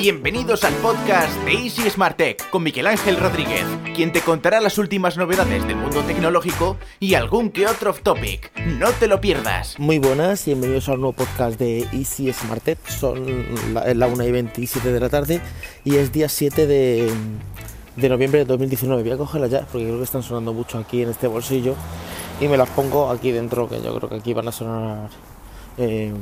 Bienvenidos al podcast de Easy Smart Tech con Miguel Ángel Rodríguez, quien te contará las últimas novedades del mundo tecnológico y algún que otro off topic. No te lo pierdas. Muy buenas, bienvenidos al nuevo podcast de Easy Smart Tech. Son la, la 1 y 27 de la tarde y es día 7 de, de noviembre de 2019. Voy a cogerlas ya porque creo que están sonando mucho aquí en este bolsillo y me las pongo aquí dentro, que yo creo que aquí van a sonar eh,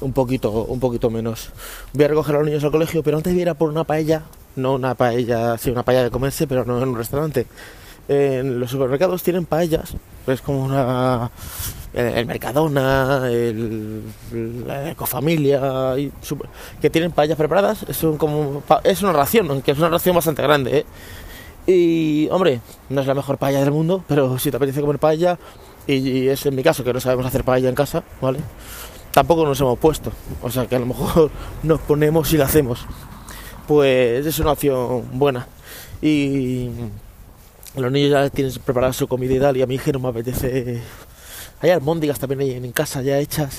un poquito un poquito menos. Voy a recoger a los niños al colegio, pero antes voy por una paella, no una paella, sí, una paella de comerse, pero no en un restaurante. En los supermercados tienen paellas, es como una el, Mercadona, el, la Ecofamilia, y que tienen paellas preparadas, es un, como es una ración, aunque es una ración bastante grande, ¿eh? Y, hombre, no es la mejor paella del mundo, pero si te apetece comer paella, y es en mi caso que no sabemos hacer paella en casa, ¿vale? Tampoco nos hemos puesto, o sea que a lo mejor nos ponemos y la hacemos. Pues es una opción buena. Y los niños ya tienen preparada su comida y tal, y a mí que no me apetece. Hay almóndigas también ahí en casa ya hechas,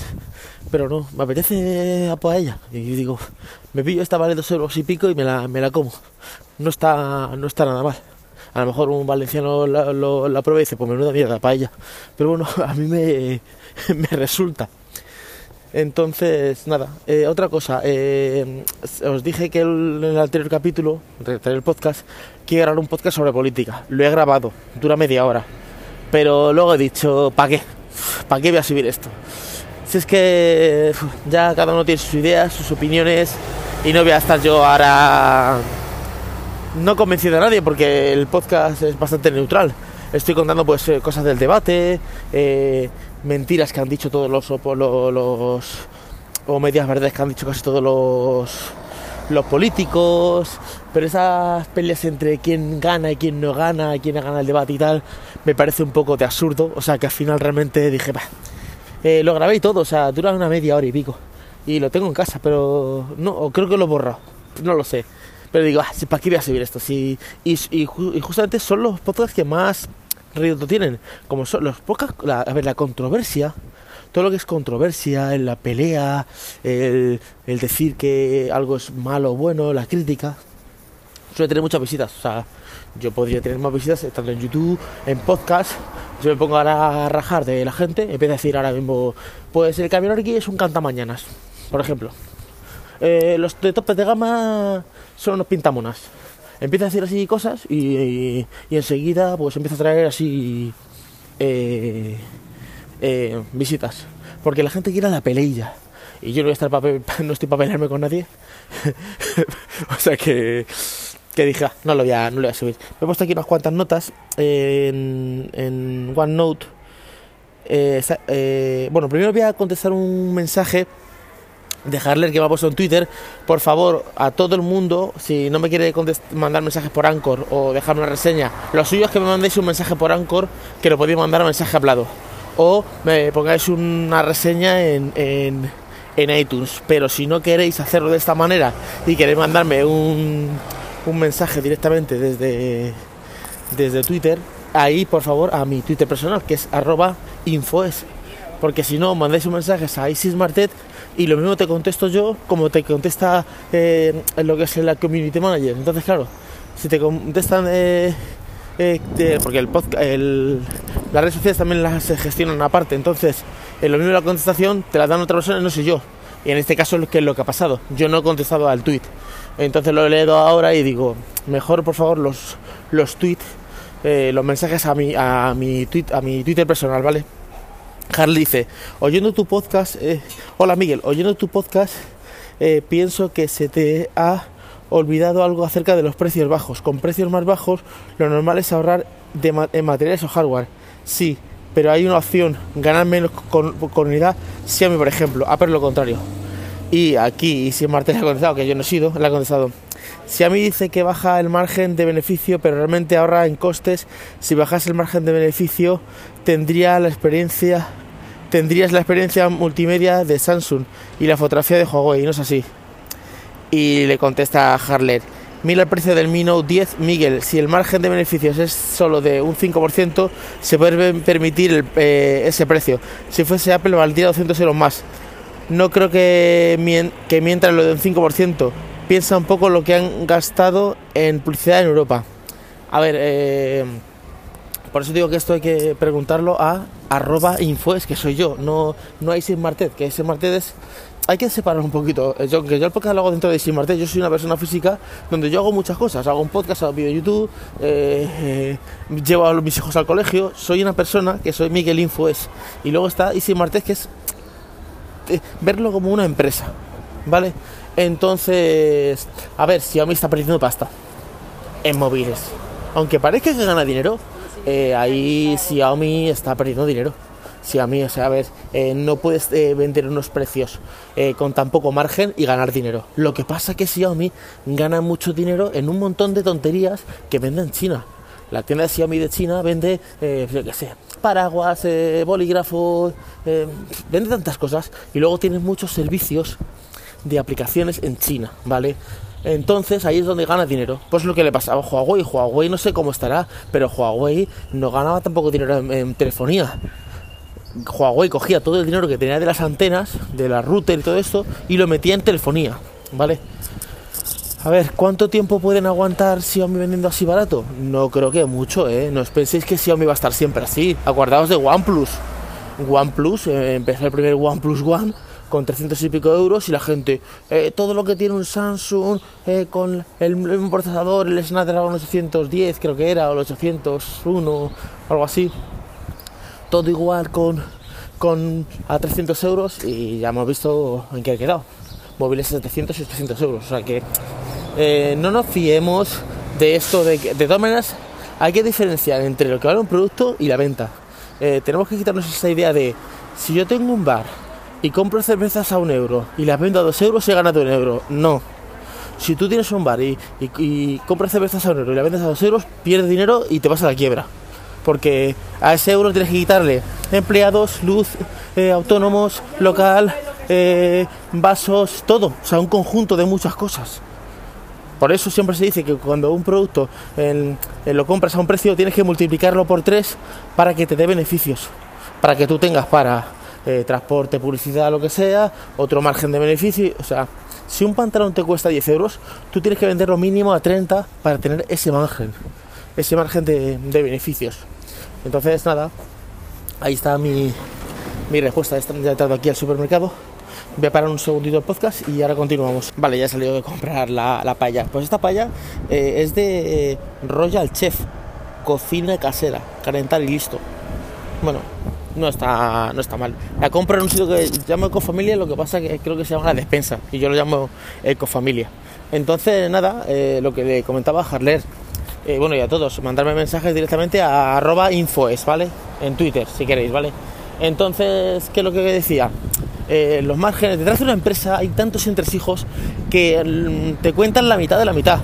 pero no, me apetece a paella. Y digo, me pillo esta vale dos euros y pico y me la, me la como. No está, no está nada mal. A lo mejor un valenciano la, lo- la prueba y dice, pues menuda mierda, paella. Pero bueno, a mí me, me resulta. Entonces, nada, eh, otra cosa, eh, os dije que el- en el anterior capítulo, el podcast, que grabar un podcast sobre política. Lo he grabado, dura media hora. Pero luego he dicho, ¿para qué? ¿Para qué voy a subir esto? Si es que ya cada uno tiene sus ideas, sus opiniones, y no voy a estar yo ahora no convencido a nadie porque el podcast es bastante neutral. Estoy contando pues eh, cosas del debate, eh, mentiras que han dicho todos los, los o medias verdades que han dicho casi todos los los políticos, pero esas peleas entre quién gana y quién no gana, quién gana el debate y tal, me parece un poco de absurdo. O sea que al final realmente dije, bah, eh, lo grabé y todo, o sea, dura una media hora y pico. Y lo tengo en casa, pero no, creo que lo he borrado, no lo sé. Pero digo, ah, ¿para qué voy a subir esto? Si, y, y justamente son los podcasts que más rédito tienen. Como son los podcasts, la- a ver, la controversia, todo lo que es controversia, la pelea, el, el decir que algo es malo o bueno, la crítica, suele tener muchas visitas. O sea, yo podría tener más visitas tanto en YouTube, en podcast. Yo me pongo ahora a rajar de la gente, empiezo a decir ahora mismo, pues el camión aquí es un cantamañanas, por ejemplo. Eh, los de tope de gama son unos pintamonas. Empieza a decir así cosas y, y- enseguida pues empieza a traer así eh, eh, visitas. Porque la gente quiere la peleilla. Y yo no voy a estar no estoy para pelearme con nadie. o sea que, que dije, "Ah, no lo, voy a, no lo voy a subir. Me he puesto aquí unas cuantas notas en, en OneNote. Eh, eh, bueno, primero voy a contestar un mensaje de Harler que me ha puesto en Twitter. Por favor, a todo el mundo, si no me quiere mandar mensajes por Anchor o dejarme una reseña, lo suyo es que me mandéis un mensaje por Anchor que lo podéis mandar a mensaje hablado. O me pongáis una reseña en, en, en iTunes. Pero si no queréis hacerlo de esta manera y queréis mandarme un, un mensaje directamente desde, desde Twitter, ahí por favor a mi Twitter personal, que es arroba infoes. Porque si no, mandáis un mensaje a Isis Martet y lo mismo te contesto yo como te contesta eh, lo que es la Community Manager. Entonces, claro, si te contestan... eh, eh, porque el podcast, las redes sociales también las gestionan aparte, entonces en lo mismo la contestación te la dan otra persona no soy yo. Y en este caso que es lo que ha pasado. Yo no he contestado al tweet. Entonces lo he leído ahora y digo, mejor por favor los, los tweets, los mensajes a mi, a mi a mi Twitter personal, ¿vale? Harley dice, oyendo tu podcast, eh, hola Miguel, oyendo tu podcast, eh, pienso que se te ha olvidado algo acerca de los precios bajos. Con precios más bajos, lo normal es ahorrar de en materiales o hardware. Sí, pero hay una opción, ganar menos con, con unidad, Xiaomi por ejemplo, Apple lo contrario. Y aquí, y si Martel ha contestado, que yo no he sido, le ha contestado. Xiaomi dice que baja el margen de beneficio, pero realmente ahorra en costes. Si bajas el margen de beneficio, tendría la experiencia, tendrías la experiencia multimedia de Samsung y la fotografía de Huawei, no es así. Y le contesta Harler, mira el precio del Mi Note 10, Miguel, si el margen de beneficios es solo de un 5%, se puede permitir eh, ese precio. Si fuese Apple valdría 200 euros más. No creo que, que mientras lo de un 5%, piensa un poco lo que han gastado en publicidad en Europa. A ver, eh, por eso digo que esto hay que preguntarlo a arroba infoes, que soy yo, no, no a Isis Martet, que Isis Martet es... Hay que separar un poquito. Yo, que yo el podcast lo hago dentro de Isis Martet, yo soy una persona física donde yo hago muchas cosas. Hago un podcast, hago vídeo de YouTube, eh, eh, llevo a mis hijos al colegio. Soy una persona que soy Miguel Infoes. Y luego está Isis Martet, que es eh, verlo como una empresa, ¿vale? Entonces, a ver, Xiaomi está perdiendo pasta en móviles. Aunque parezca que gana dinero, eh, ahí Xiaomi está perdiendo dinero. Xiaomi, o sea, a ver, eh, no puedes eh, vender unos precios eh, con tan poco margen y ganar dinero. Lo que pasa es que Xiaomi gana mucho dinero en un montón de tonterías que vende en China. La tienda de Xiaomi de China vende, yo qué sé, paraguas, bolígrafos, vende tantas cosas y luego tiene muchos servicios de aplicaciones en China, ¿vale? Entonces ahí es donde gana dinero. Pues lo que le pasaba a Huawei. Huawei no sé cómo estará, pero Huawei no ganaba tampoco dinero en, telefonía. Huawei cogía todo el dinero que tenía de las antenas, de la router y todo esto, y lo metía en telefonía, ¿vale? A ver, ¿cuánto tiempo pueden aguantar Xiaomi vendiendo así barato? No creo que mucho, ¿eh? No os penséis que Xiaomi va a estar siempre así. Acordaos de OnePlus. OnePlus, eh, empezó el primer OnePlus One con 300 y pico euros y la gente, eh, todo lo que tiene un Samsung eh, con el mismo procesador, el Snapdragon 810 creo que era, o el 801, algo así, todo igual con, con a 300 euros y ya hemos visto en qué ha quedado. Móviles 700 y 800 euros, o sea que eh, no nos fiemos de esto, de, que- de todas maneras hay que diferenciar entre lo que vale un producto y la venta. Tenemos que quitarnos esa idea de si yo tengo un bar y compro cervezas a un euro y las vendo a dos euros he ganado un euro. No. Si tú tienes un bar y, y- y compras cervezas a un euro y las vendes a dos euros, pierdes dinero y te vas a la quiebra. Porque a ese euro tienes que quitarle empleados, luz, eh, autónomos, local, eh, vasos, todo. O sea, un conjunto de muchas cosas. Por eso siempre se dice que cuando un producto lo compras a un precio tienes que multiplicarlo por tres para que te dé beneficios. Para que tú tengas para eh, transporte, publicidad, lo que sea, otro margen de beneficio. O sea, si un pantalón te cuesta 10 euros, tú tienes que venderlo mínimo a 30 para tener ese margen. Ese margen de, de beneficios. Entonces, nada, ahí está mi, mi respuesta. Ya he entrado aquí al supermercado. Voy a parar un segundito el podcast y ahora continuamos. Vale, ya he salido de comprar la, la paella. Pues esta paella eh, es de eh, Royal Chef, cocina casera, calentar y listo. Bueno, no está, no está mal. La compro en un sitio que llamo Ecofamilia, lo que pasa que creo que se llama la despensa y yo lo llamo Ecofamilia. Entonces, nada, eh, lo que le comentaba a Harler, eh, bueno, y a todos, mandarme mensajes directamente a arroba infoes, ¿vale? En Twitter, si queréis, ¿vale? Entonces, ¿qué es lo que decía? Eh, los márgenes, detrás de una empresa hay tantos entresijos que mm, te cuentan la mitad de la mitad.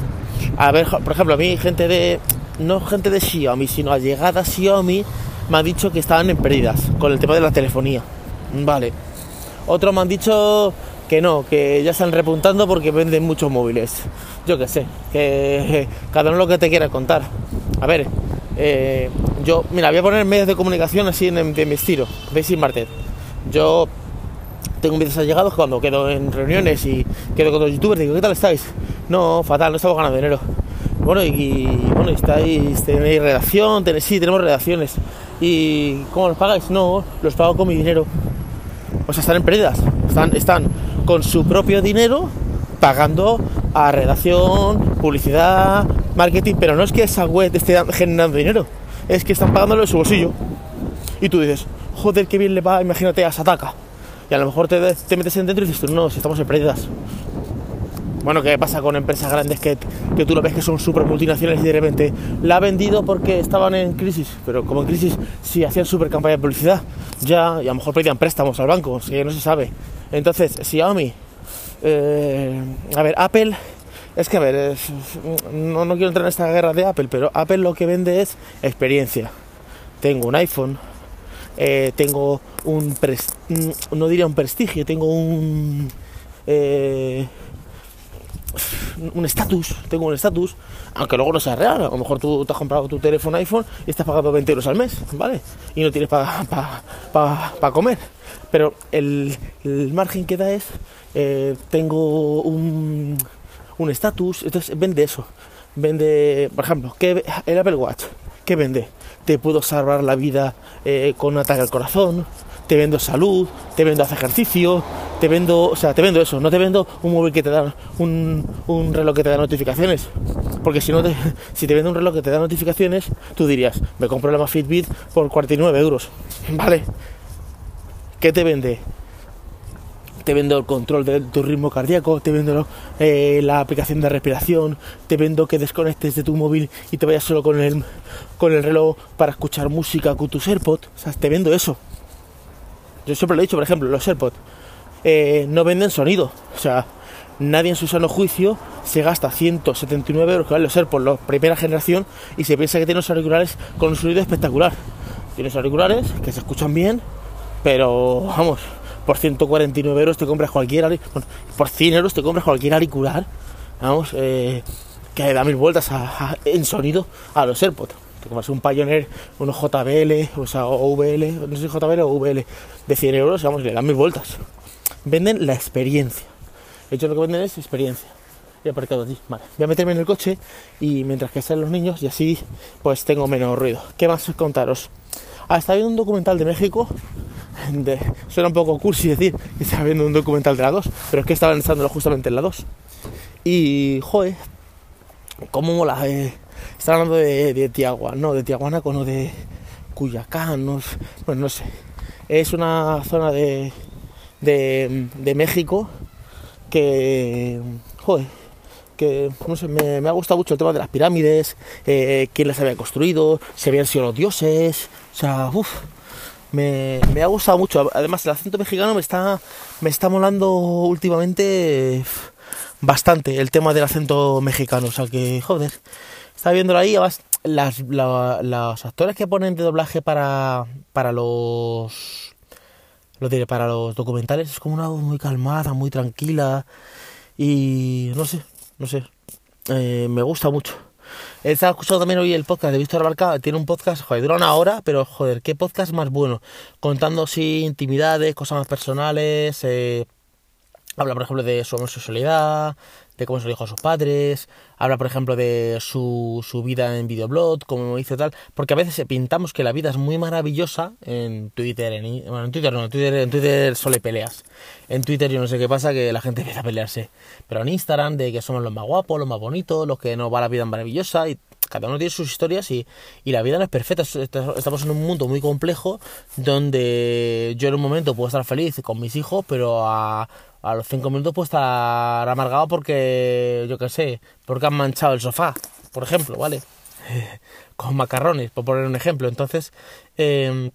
A ver, por ejemplo, a mí gente de, no gente de Xiaomi, sino allegada a Xiaomi, me ha dicho que estaban en pérdidas con el tema de la telefonía. Vale. Otros me han dicho que no, que ya están repuntando porque venden muchos móviles. Yo qué sé, que cada uno lo que te quiera contar. A ver, eh, yo, mira, voy a poner medios de comunicación así en, en mi estilo, de Sin Martet. Yo tengo mis allegados cuando quedo en reuniones y quedo con los youtubers, digo, ¿qué tal estáis? No, fatal, no estamos ganando dinero. Bueno, y, y, bueno, estáis, tenéis redacción, tenéis, sí, tenemos redacciones. ¿Y cómo los pagáis? No, los pago con mi dinero. O sea, están en pérdidas. Están, están con su propio dinero pagando a redacción, publicidad, marketing, pero no es que esa web esté generando dinero, es que están pagándolo de su bolsillo. Y tú dices, joder, qué bien le va, imagínate a Sataka. Y a lo mejor te, te metes en dentro y dices no, si estamos en pérdidas. Bueno, ¿qué pasa con empresas grandes que, que tú lo ves que son súper multinacionales y de repente la ha vendido porque estaban en crisis? Pero como en crisis, si hacían súper campaña de publicidad, ya, y a lo mejor pedían préstamos al banco, si no se sabe. Entonces, Xiaomi, eh, a ver, Apple, es que a ver, no, no quiero entrar en esta guerra de Apple, pero Apple lo que vende es experiencia. Tengo un iPhone, eh, tengo un, mm, no diría un prestigio, tengo un... eh, un estatus, tengo un estatus, aunque luego no sea real. A lo mejor tú te has comprado tu teléfono iPhone y estás pagando 20 euros al mes, ¿vale? Y no tienes para comer. Pero el, el margen que da es, eh, tengo un, un estatus, entonces vende eso. Vende, por ejemplo, que el Apple Watch, ¿qué vende? Te puedo salvar la vida eh, con un ataque al corazón, te vendo salud, te vendo hacer ejercicio, te vendo, o sea, te vendo eso, no te vendo un móvil que te da, un, reloj que te da notificaciones. Porque si no te, si te vendo un reloj que te da notificaciones, tú dirías, me compro la Fitbit por 49 euros. Vale. ¿Qué te vende? Te vendo el control de tu ritmo cardíaco, te vendo eh, la aplicación de respiración, te vendo que desconectes de tu móvil y te vayas solo con el, con el reloj para escuchar música con tus AirPods. O sea, te vendo eso. Yo siempre lo he dicho, por ejemplo, los AirPods eh, no venden sonido. O sea, nadie en su sano juicio se gasta 179 euros que valen los AirPods, la primera generación, y se piensa que tiene unos auriculares con un sonido espectacular. Tienes auriculares que se escuchan bien, pero vamos, por 149 euros te compras cualquier bueno, por 100 euros te compras cualquier auricular, vamos, eh, que da mil vueltas en sonido a los AirPods. Te compras un Pioneer, unos JBL, o sea, o VL, no sé si JBL o VL, de 100 euros, vamos, le dan mil vueltas. Venden la experiencia. De hecho, lo que venden es experiencia. He aparcado allí. Vale, voy a meterme en el coche y mientras que estén los niños y así pues tengo menos ruido. ¿Qué más contaros? Ah, estaba viendo un documental de México suena un poco cursi decir que estaba viendo un documental de la 2, pero es que estaba lanzándolo justamente en la 2. Y, joder, cómo mola. Eh. Está hablando de, de, no, de Tiahuana, no de Cuyacán, no, bueno, no sé. Es una zona de, de, de México que, joder, que no sé, me, ha gustado mucho el tema de las pirámides, eh, quién las había construido, si habían sido los dioses, o sea, uff, me, ha gustado mucho. Además, el acento mexicano me está, me está molando últimamente bastante el tema del acento mexicano. O sea que, joder, está viéndolo ahí. Además, las, los actores que ponen de doblaje para, para los. Lo diré, para los documentales es como una voz muy calmada, muy tranquila. Y no sé, no sé. Eh, me gusta mucho. He estado escuchando también hoy el podcast de Víctor Abarca, tiene un podcast, joder, dura una hora, pero joder, qué podcast más bueno, contando así intimidades, cosas más personales, eh, habla por ejemplo de su homosexualidad, de cómo se lo dijo a sus padres, habla por ejemplo de su, su vida en videoblog, cómo hizo tal, porque a veces pintamos que la vida es muy maravillosa en Twitter, en, bueno, en Twitter no, en Twitter, en Twitter solo hay peleas, en Twitter yo no sé qué pasa, que la gente empieza a pelearse, pero en Instagram de que somos los más guapos, los más bonitos, los que nos va la vida maravillosa y cada uno tiene sus historias y, y, la vida no es perfecta. Estamos en un mundo muy complejo donde yo en un momento puedo estar feliz con mis hijos, pero a, a los cinco minutos puede estar amargado porque, yo qué sé, porque han manchado el sofá, por ejemplo, ¿vale? Con macarrones, por poner un ejemplo. Entonces, eh,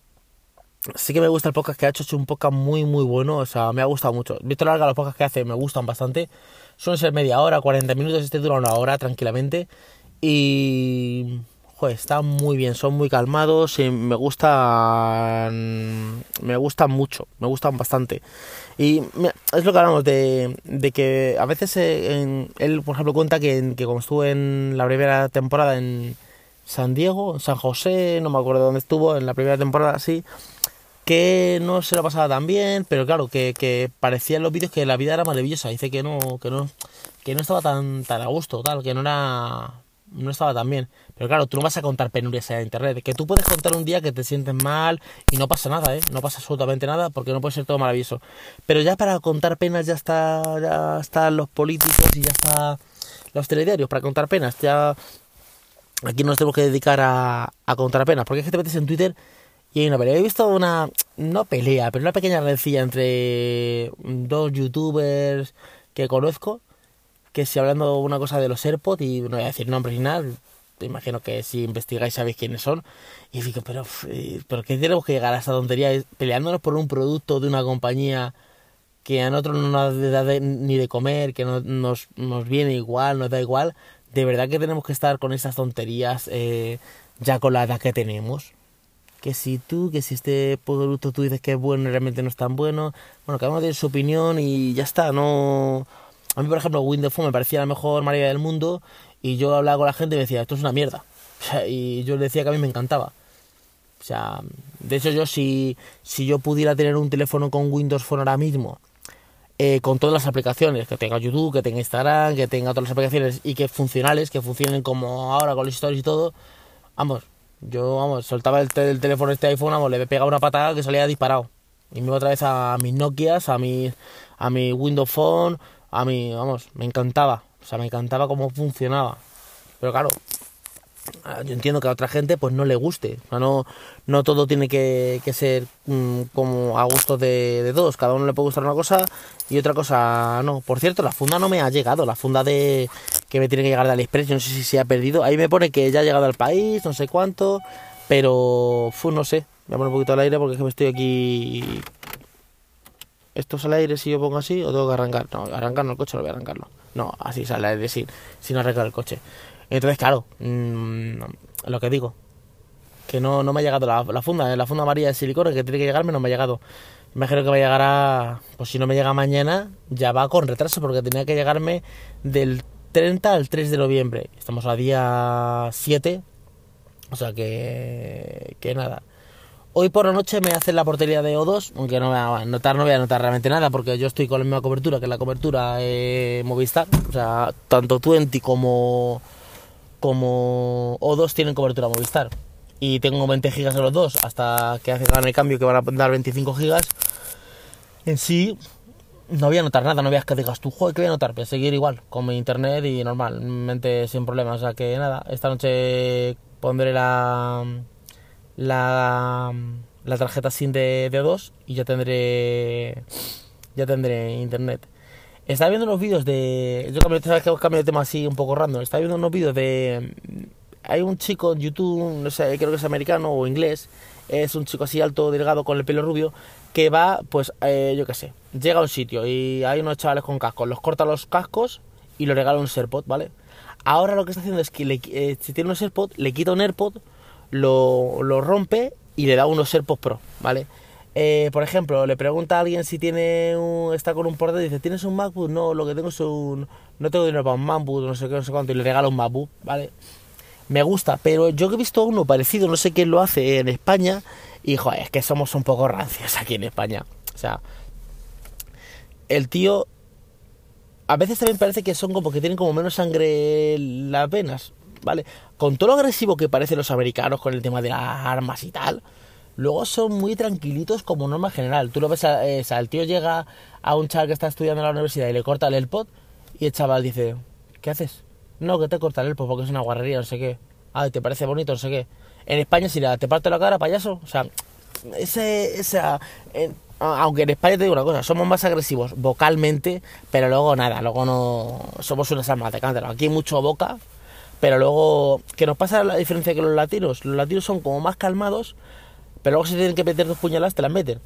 sí que me gusta el podcast que ha hecho, es un podcast muy, muy bueno, o sea, me ha gustado mucho. Visto larga los podcasts que hace me gustan bastante. Suelen ser media hora, 40 minutos, este dura una hora tranquilamente. Y joder, está muy bien, son muy calmados y me gustan, me gustan mucho, me gustan bastante. Y es lo que hablamos de, que a veces eh, él, por ejemplo, cuenta que, que como estuvo en la primera temporada en San Diego, en San José, no me acuerdo dónde estuvo, en la primera temporada, sí, que no se lo pasaba tan bien, pero claro, que, que parecía en los vídeos que la vida era maravillosa. Dice que no, que no, que no estaba tan, tan a gusto, tal, que no era no estaba tan bien. Pero claro, tú no vas a contar penurias en internet. Que tú puedes contar un día que te sientes mal y no pasa nada, ¿eh? No pasa absolutamente nada porque no puede ser todo maravilloso. Pero ya para contar penas ya está, ya están los políticos y ya está los telediarios para contar penas. Ya aquí nos tenemos que dedicar a, a contar penas. Porque es que te metes en Twitter y hay una pelea. He visto una, no pelea, pero una pequeña rencilla entre dos youtubers que conozco que si hablando una cosa de los AirPods, y no voy a decir nombres ni nada, imagino que si investigáis sabéis quiénes son, y digo, pero, ¿pero qué tenemos que llegar a esa tontería? Peleándonos por un producto de una compañía que a nosotros no nos da ni de comer, que no, nos, nos viene igual, nos da igual, de verdad que tenemos que estar con esas tonterías eh, ya con la edad que tenemos. Que si tú, que si este producto tú dices que es bueno y realmente no es tan bueno, bueno, cada uno tiene su opinión y ya está, no a mí, por ejemplo, Windows Phone me parecía la mejor maravilla del mundo y yo hablaba con la gente y me decía, esto es una mierda. y yo le decía que a mí me encantaba. O sea, de hecho yo si, si yo pudiera tener un teléfono con Windows Phone ahora mismo eh, con todas las aplicaciones, que tenga YouTube, que tenga Instagram, que tenga todas las aplicaciones y que funcionales, que funcionen como ahora con los stories y todo, vamos, yo, vamos, soltaba el, teléfono este iPhone, vamos, le pegaba una patada que salía disparado. Y me iba otra vez a mis Nokias, a mi, a mi Windows Phone, a mi, vamos, me encantaba. O sea, me encantaba cómo funcionaba. Pero claro, Ah, yo entiendo que a otra gente pues no le guste. no, no todo tiene que, ser mm, como a gusto de, de, todos. Cada uno le puede gustar una cosa y otra cosa no. Por cierto, la funda no me ha llegado. La funda de que me tiene que llegar de AliExpress, yo no sé si se ha perdido. Ahí me pone que ya ha llegado al país, no sé cuánto. Pero, no sé. Voy a poner un poquito al aire porque es que me estoy aquí... ¿Esto sale al aire si yo pongo así o tengo que arrancar? No, arrancar el coche, no voy a arrancarlo. No, así sale al aire sin, sin arrancar el coche. Entonces, claro, mm, lo que digo, que no, no me ha llegado la, funda, eh, la funda amarilla de silicona que tiene que llegarme no me ha llegado. Imagino que va a llegar a, pues si no me llega mañana, ya va con retraso porque tenía que llegarme del 30 al 3 de noviembre. Estamos a día 7, o sea que, que nada. Hoy por la noche me hacen la portería de O2, aunque no voy a notar, no voy a notar realmente nada, porque yo estoy con la misma cobertura que la cobertura eh, Movistar, o sea, tanto Twenty como como O2 tienen cobertura Movistar. Y tengo 20 gigas de los dos hasta que hagan el cambio que van a dar 25 gigas, en sí no voy a notar nada, no veas que digas tú, joder, que voy a notar, voy a seguir igual con mi internet y normalmente sin problemas, o sea que nada, esta noche pondré la la, la tarjeta SIM de, de O2 y ya tendré ya tendré internet. Estaba viendo unos vídeos de. Yo cambio, que cambio de tema así un poco random. Estaba viendo unos vídeos de. Hay un chico en YouTube, no sé, creo que es americano o inglés. Es un chico así alto, delgado, con el pelo rubio. Que va, pues, eh, yo qué sé. Llega a un sitio y hay unos chavales con cascos. Los corta los cascos y le regala un AirPod, ¿vale? Ahora lo que está haciendo es que le, eh, si tiene un AirPod, le quita un AirPod, lo, lo rompe y le da unos AirPods Pro, ¿vale? Eh, por ejemplo, le pregunta a alguien si tiene un, está con un portátil y dice, ¿tienes un MacBook? No, lo que tengo es un... No tengo dinero para un MacBook, no sé qué, no sé cuánto, y le regala un MacBook, ¿vale? Me gusta, pero yo he visto uno parecido, no sé quién lo hace en España, y joder, es que somos un poco rancios aquí en España. O sea, el tío... A veces también parece que son como que tienen como menos sangre las venas, ¿vale? Con todo lo agresivo que parecen los americanos con el tema de las armas y tal, Luego son muy tranquilitos como norma general. Tú lo ves, a, el tío llega a un chaval que está estudiando en la universidad y le corta el AirPod y el chaval dice, ¿qué haces? No, que te corta el AirPod porque es una guarrería, no sé qué. Ay, ¿te parece bonito? No sé qué. En España si te parte la cara, payaso. O sea, ese, aunque en España te digo una cosa, somos más agresivos vocalmente, pero luego nada, luego no somos unas almas de cántaro. Aquí mucho boca, pero luego, ¿qué nos pasa la diferencia que los latinos? Los latinos son como más calmados, pero luego si tienen que meter dos puñaladas, te las meten.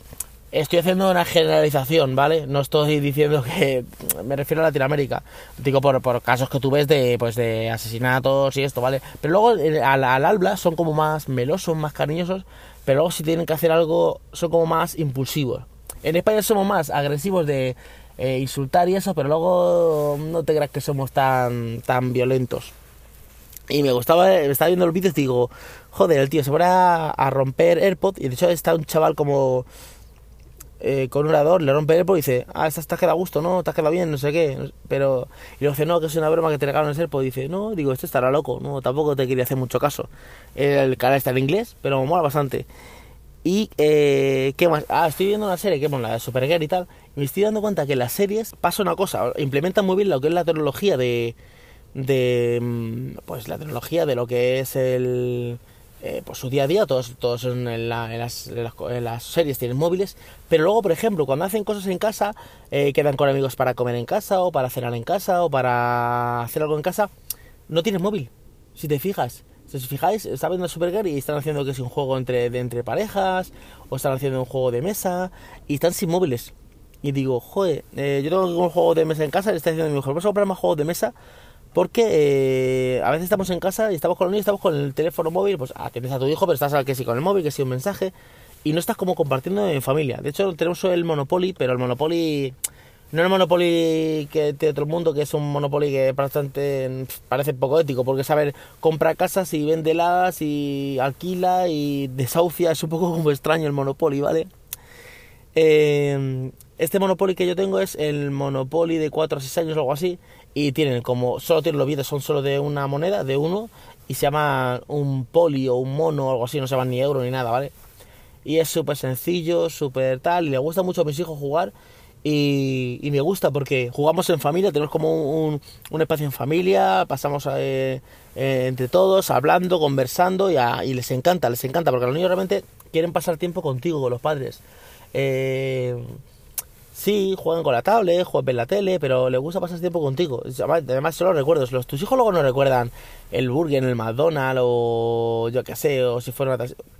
Estoy haciendo una generalización, ¿vale? No estoy diciendo que me refiero a Latinoamérica. Digo por, por casos que tú ves de, pues, de asesinatos y esto, ¿vale? Pero luego al, al habla son como más melosos, más cariñosos, pero luego si tienen que hacer algo son como más impulsivos. En España somos más agresivos de eh, insultar y eso, pero luego no te creas que somos tan, tan violentos. Y me gustaba, me estaba viendo los vídeos y digo, joder, el tío se pone a, romper AirPod y de hecho está un chaval como eh, con un orador, le rompe el AirPod y dice, ah, esta te queda a gusto, ¿no? Te queda bien, no sé qué. Pero, y le dice, no, que es una broma que te regalan el AirPod. Y dice, no, digo, este estará loco, no, tampoco te quería hacer mucho caso. El canal está en inglés, pero me mola bastante. Y, eh, ¿qué más? Ah, estoy viendo una serie que es la de Supergirl y tal. Y me estoy dando cuenta que en las series pasa una cosa, implementan muy bien lo que es la tecnología de de mm, pues la tecnología de lo que es el eh, pues su día a día todos todos en, las, las, series tienen móviles pero luego por ejemplo cuando hacen cosas en casa eh, quedan con amigos para comer en casa o para cenar en casa o para hacer algo en casa no tienen móvil si te fijas si fijáis, está viendo Supergirl y están haciendo que es un juego entre, entre parejas, o están haciendo un juego de mesa, y están sin móviles. Y digo, joder, eh, yo tengo un juego de mesa en casa, le está diciendo a mi mujer, vamos a comprar más juegos de mesa porque eh, a veces estamos en casa y estamos con el niño, estamos con el teléfono móvil, pues atiendes a tu hijo, pero estás que sí con el móvil, que sí un mensaje, y no estás como compartiendo en familia. De hecho, tenemos el Monopoly, pero el Monopoly no el Monopoly que de otro mundo, que es un Monopoly que bastante parece poco ético, porque saber compra casas y las y alquila y desahucia, es un poco como extraño el Monopoly, ¿vale? Eh, Este Monopoly que yo tengo es el Monopoly de 4 a 6 años o algo así. Y tienen como, solo tienen los billetes, son solo de una moneda, de uno. Y se llama un poli o un mono o algo así, no se llaman ni euro ni nada, ¿vale? Y es súper sencillo, súper tal. Y le gusta mucho a mis hijos jugar. Y, me gusta porque jugamos en familia, tenemos como un, un espacio en familia, pasamos eh, eh, entre todos hablando, conversando y, y, les encanta, les encanta porque los niños realmente quieren pasar tiempo contigo, con los padres. Eh, Sí, juegan con la tablet, juegan en la tele, pero les gusta pasar tiempo contigo. Además, solo recuerdos. Los, tus hijos luego no recuerdan el burger el McDonald's o yo qué sé, o si fuera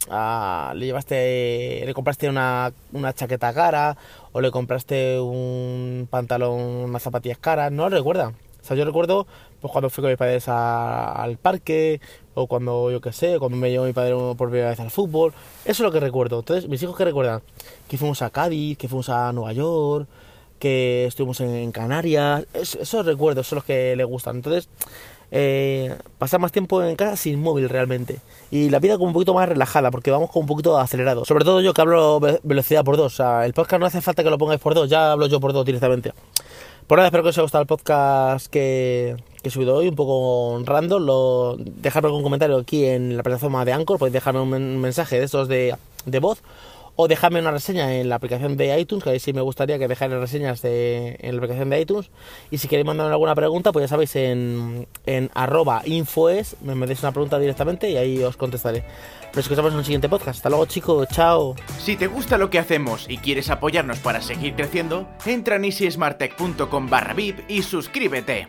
una, le llevaste, le compraste una, una chaqueta cara o le compraste un pantalón, unas zapatillas caras, no lo recuerdan. Yo recuerdo pues cuando fui con mis padres al parque, o cuando, yo qué sé, cuando me llevó mi padre por primera vez al fútbol. Eso es lo que recuerdo. Entonces, mis hijos que recuerdan que fuimos a Cádiz, que fuimos a Nueva York, que estuvimos en Canarias. esos recuerdos son los que les gustan. Entonces, eh, pasar más tiempo en casa sin móvil realmente. Y la vida como un poquito más relajada, porque vamos con un poquito acelerado. Sobre todo yo que hablo velocidad por dos. El podcast no hace falta que lo pongáis por dos, ya hablo yo por dos directamente. Por nada, espero que os haya gustado el podcast que, he subido hoy, un poco random. Lo, dejadme algún comentario aquí en la plataforma de Anchor, podéis dejarme un mensaje de estos de, de voz o dejadme una reseña en la aplicación de iTunes, que ahí sí me gustaría que dejáis reseñas de, en la aplicación de iTunes. Y si queréis mandarme alguna pregunta, pues ya sabéis, en, en arroba infoes, me metéis una pregunta directamente y ahí os contestaré. Nos escuchamos en el siguiente podcast. Hasta luego chicos, chao. Si te gusta lo que hacemos y quieres apoyarnos para seguir creciendo, entra en easysmarttech.com barra y suscríbete.